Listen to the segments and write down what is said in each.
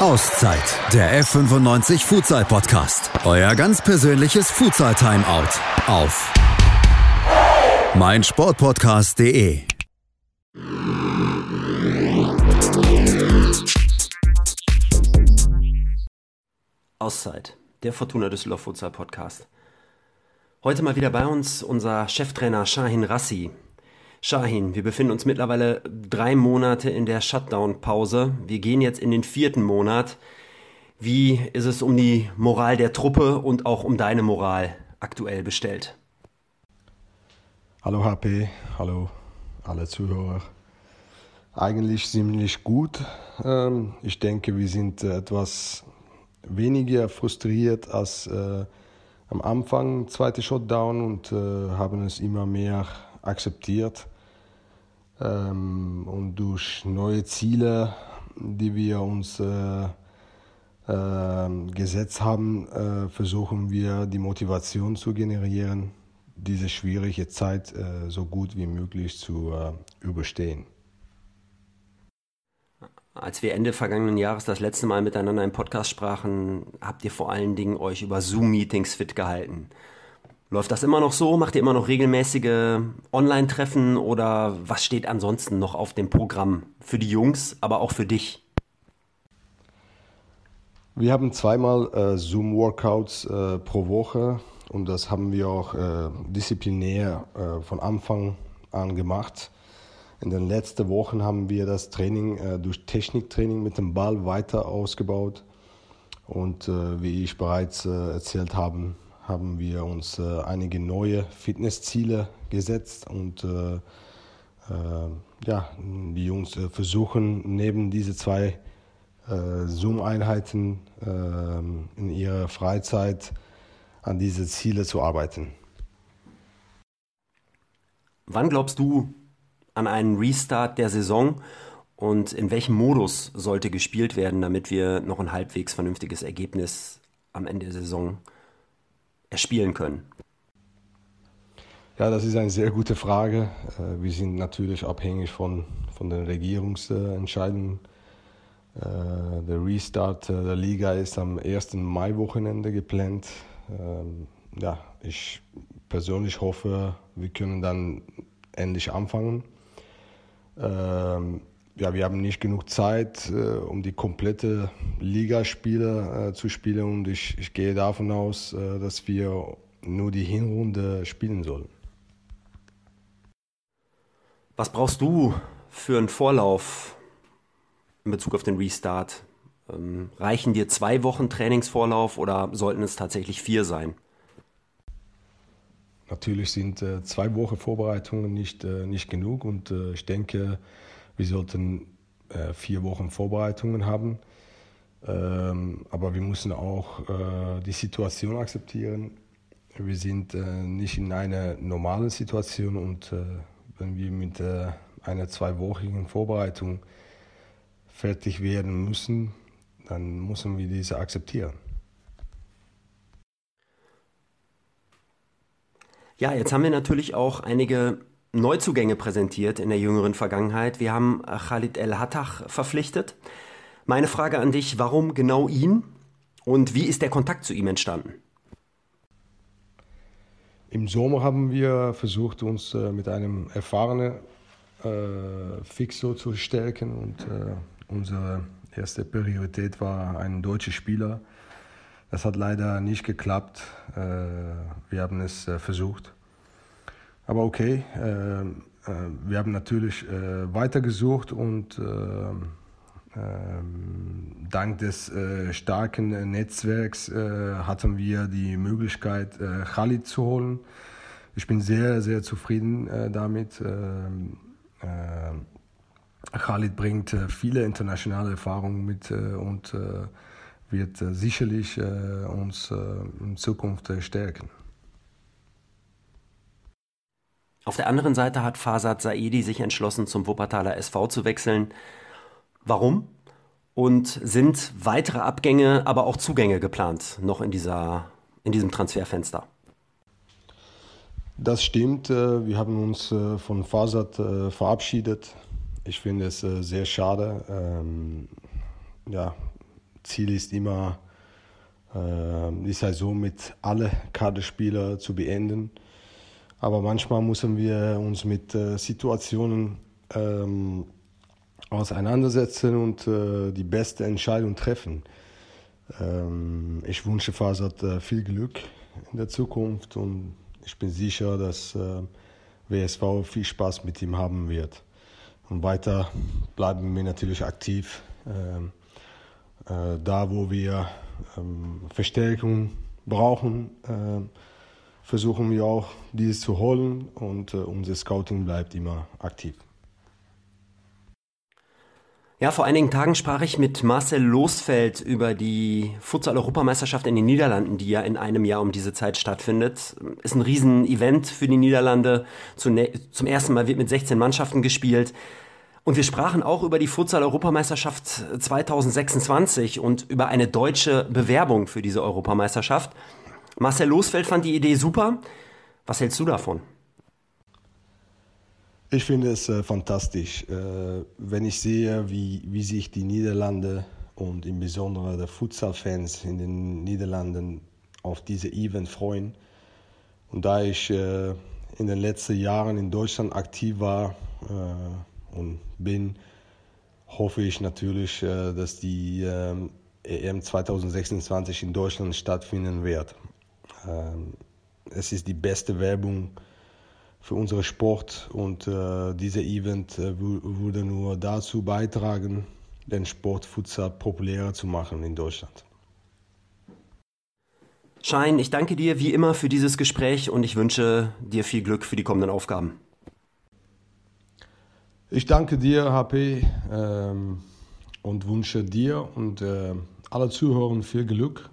Auszeit, der F95 Futsal Podcast. Euer ganz persönliches Futsal Timeout auf meinsportpodcast.de. Auszeit, der Fortuna Düsseldorf Futsal Podcast. Heute mal wieder bei uns unser Cheftrainer Shahin Rassi. Shahin, wir befinden uns mittlerweile drei Monate in der Shutdown-Pause. Wir gehen jetzt in den vierten Monat. Wie ist es um die Moral der Truppe und auch um deine Moral aktuell bestellt? Hallo HP, hallo alle Zuhörer. Eigentlich ziemlich gut. Ähm, ich denke, wir sind etwas weniger frustriert als äh, am Anfang zweite Shutdown und äh, haben es immer mehr akzeptiert. Ähm, und durch neue Ziele, die wir uns äh, äh, gesetzt haben, äh, versuchen wir die Motivation zu generieren, diese schwierige Zeit äh, so gut wie möglich zu äh, überstehen. Als wir Ende vergangenen Jahres das letzte Mal miteinander im Podcast sprachen, habt ihr vor allen Dingen euch über Zoom-Meetings fit gehalten. Läuft das immer noch so? Macht ihr immer noch regelmäßige Online-Treffen oder was steht ansonsten noch auf dem Programm für die Jungs, aber auch für dich? Wir haben zweimal äh, Zoom-Workouts äh, pro Woche und das haben wir auch äh, disziplinär äh, von Anfang an gemacht. In den letzten Wochen haben wir das Training äh, durch Techniktraining mit dem Ball weiter ausgebaut. Und äh, wie ich bereits erzählt habe, haben wir uns äh, einige neue Fitnessziele gesetzt und äh, äh, ja, die Jungs äh, versuchen neben diese zwei äh, Zoom-Einheiten äh, in ihrer Freizeit an diese Ziele zu arbeiten. Wann glaubst du an einen Restart der Saison und in welchem Modus sollte gespielt werden, damit wir noch ein halbwegs vernünftiges Ergebnis am Ende der Saison haben? Erspielen können? Ja, das ist eine sehr gute Frage. Äh, wir sind natürlich abhängig von, von den Regierungsentscheidungen. Äh, der Restart der Liga ist am 1. Mai-Wochenende geplant. Ähm, ja, ich persönlich hoffe, wir können dann endlich anfangen. Ja, wir haben nicht genug Zeit, äh, um die komplette Ligaspiele äh, zu spielen und ich, ich gehe davon aus, äh, dass wir nur die Hinrunde spielen sollen. Was brauchst du für einen Vorlauf in Bezug auf den Restart? Ähm, reichen dir zwei Wochen Trainingsvorlauf oder sollten es tatsächlich vier sein? Natürlich sind äh, zwei Wochen Vorbereitungen nicht, äh, nicht genug und äh, ich denke, wir sollten äh, vier Wochen Vorbereitungen haben. Ähm, aber wir müssen auch äh, die Situation akzeptieren. Wir sind äh, nicht in einer normalen Situation und äh, wenn wir mit äh, einer zweiwöchigen Vorbereitung fertig werden müssen, dann müssen wir diese akzeptieren. Ja, jetzt haben wir natürlich auch einige Neuzugänge präsentiert in der jüngeren Vergangenheit. Wir haben Khalid El Hattach verpflichtet. Meine Frage an dich, warum genau ihn und wie ist der Kontakt zu ihm entstanden? Im Sommer haben wir versucht, uns äh, mit einem erfahrenen äh, Fixo zu stärken und äh, unsere erste Priorität war ein deutscher Spieler. Das hat leider nicht geklappt. Äh, wir haben es äh, versucht. Aber okay, äh, äh, wir haben natürlich äh, weitergesucht und ähm, ähm, dank des äh, starken Netzwerks äh, hatten wir die Möglichkeit, äh, Khalid zu holen. Ich bin sehr, sehr zufrieden damit. Ähm, Khalid bringt viele internationale Erfahrungen mit und wird sicherlich uns in Zukunft stärken. Auf der anderen Seite hat Fasad Saidi sich entschlossen, zum Wuppertaler SV zu wechseln. Warum? Und sind weitere Abgänge, aber auch Zugänge geplant, noch in, dieser, in diesem Transferfenster? Das stimmt. Äh, wir haben uns äh, von Fasad äh, verabschiedet. Ich finde es sehr schade. Ähm, ja, Ziel ist immer, die Saison mit alle Kaderspieler zu beenden. Aber manchmal müssen wir uns mit äh, Situationen ähm, auseinandersetzen und äh, die beste Entscheidung treffen. Ähm, ich wünsche Fasad äh, viel Glück in der Zukunft und ich bin sicher, dass äh, WSV viel Spaß mit ihm haben wird. Und weiter bleiben wir natürlich aktiv. Ähm, äh, da, wo wir ähm, Verstärkung brauchen, äh, versuchen wir auch, dieses zu holen und äh, unser Scouting bleibt immer aktiv. Ja, vor einigen Tagen sprach ich mit Marcel Losfeld über die Futsal-Europameisterschaft in den Niederlanden, die ja in einem Jahr um diese Zeit stattfindet. Ist ein Riesen-Event für die Niederlande. Zum ersten Mal wird mit 16 Mannschaften gespielt. Und wir sprachen auch über die Futsal-Europameisterschaft 2026 und über eine deutsche Bewerbung für diese Europameisterschaft. Marcel Losfeld fand die Idee super. Was hältst du davon? Ich finde es äh, fantastisch, äh, wenn ich sehe, wie, wie sich die Niederlande und im Besonderen der Futsal-Fans in den Niederlanden auf diese Event freuen. Und da ich äh, in den letzten Jahren in Deutschland aktiv war äh, und bin, hoffe ich natürlich, äh, dass die EM e 2026 in Deutschland stattfinden wird. Ähm, es ist die beste Werbung für unseren Sport und äh, dieser Event äh, würde nur dazu beitragen, den Sport Futsal populärer zu machen in Deutschland. Schein, ich danke dir wie immer für dieses Gespräch und ich wünsche dir viel Glück für die kommenden Aufgaben. Ich danke dir, HP, ähm, und wünsche dir und äh, alle Zuhörern viel Glück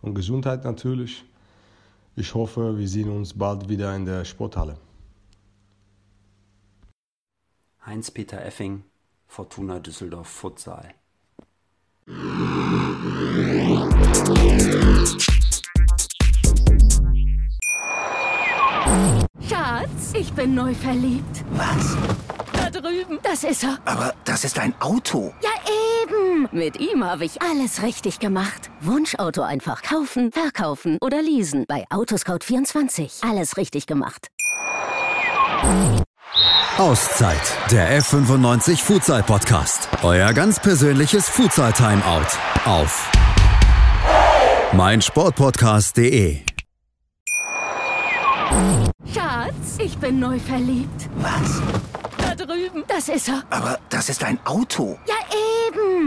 und Gesundheit natürlich. Ich hoffe, wir sehen uns bald wieder in der Sporthalle. Heinz-Peter Effing, Fortuna Düsseldorf Futsal. Schatz, ich bin neu verliebt. Was? Da drüben. Das ist er. Aber das ist ein Auto. Ja, Mit ihm habe ich alles richtig gemacht. Wunschauto einfach kaufen, verkaufen oder leasen. Bei Autoscout24. Alles richtig gemacht. Auszeit, der F95 Futsal Podcast. Euer ganz persönliches Futsal Timeout auf meinsportpodcast.de. Schatz, ich bin neu verliebt. Was? Da drüben. Das ist er. Aber das ist ein Auto. Ja,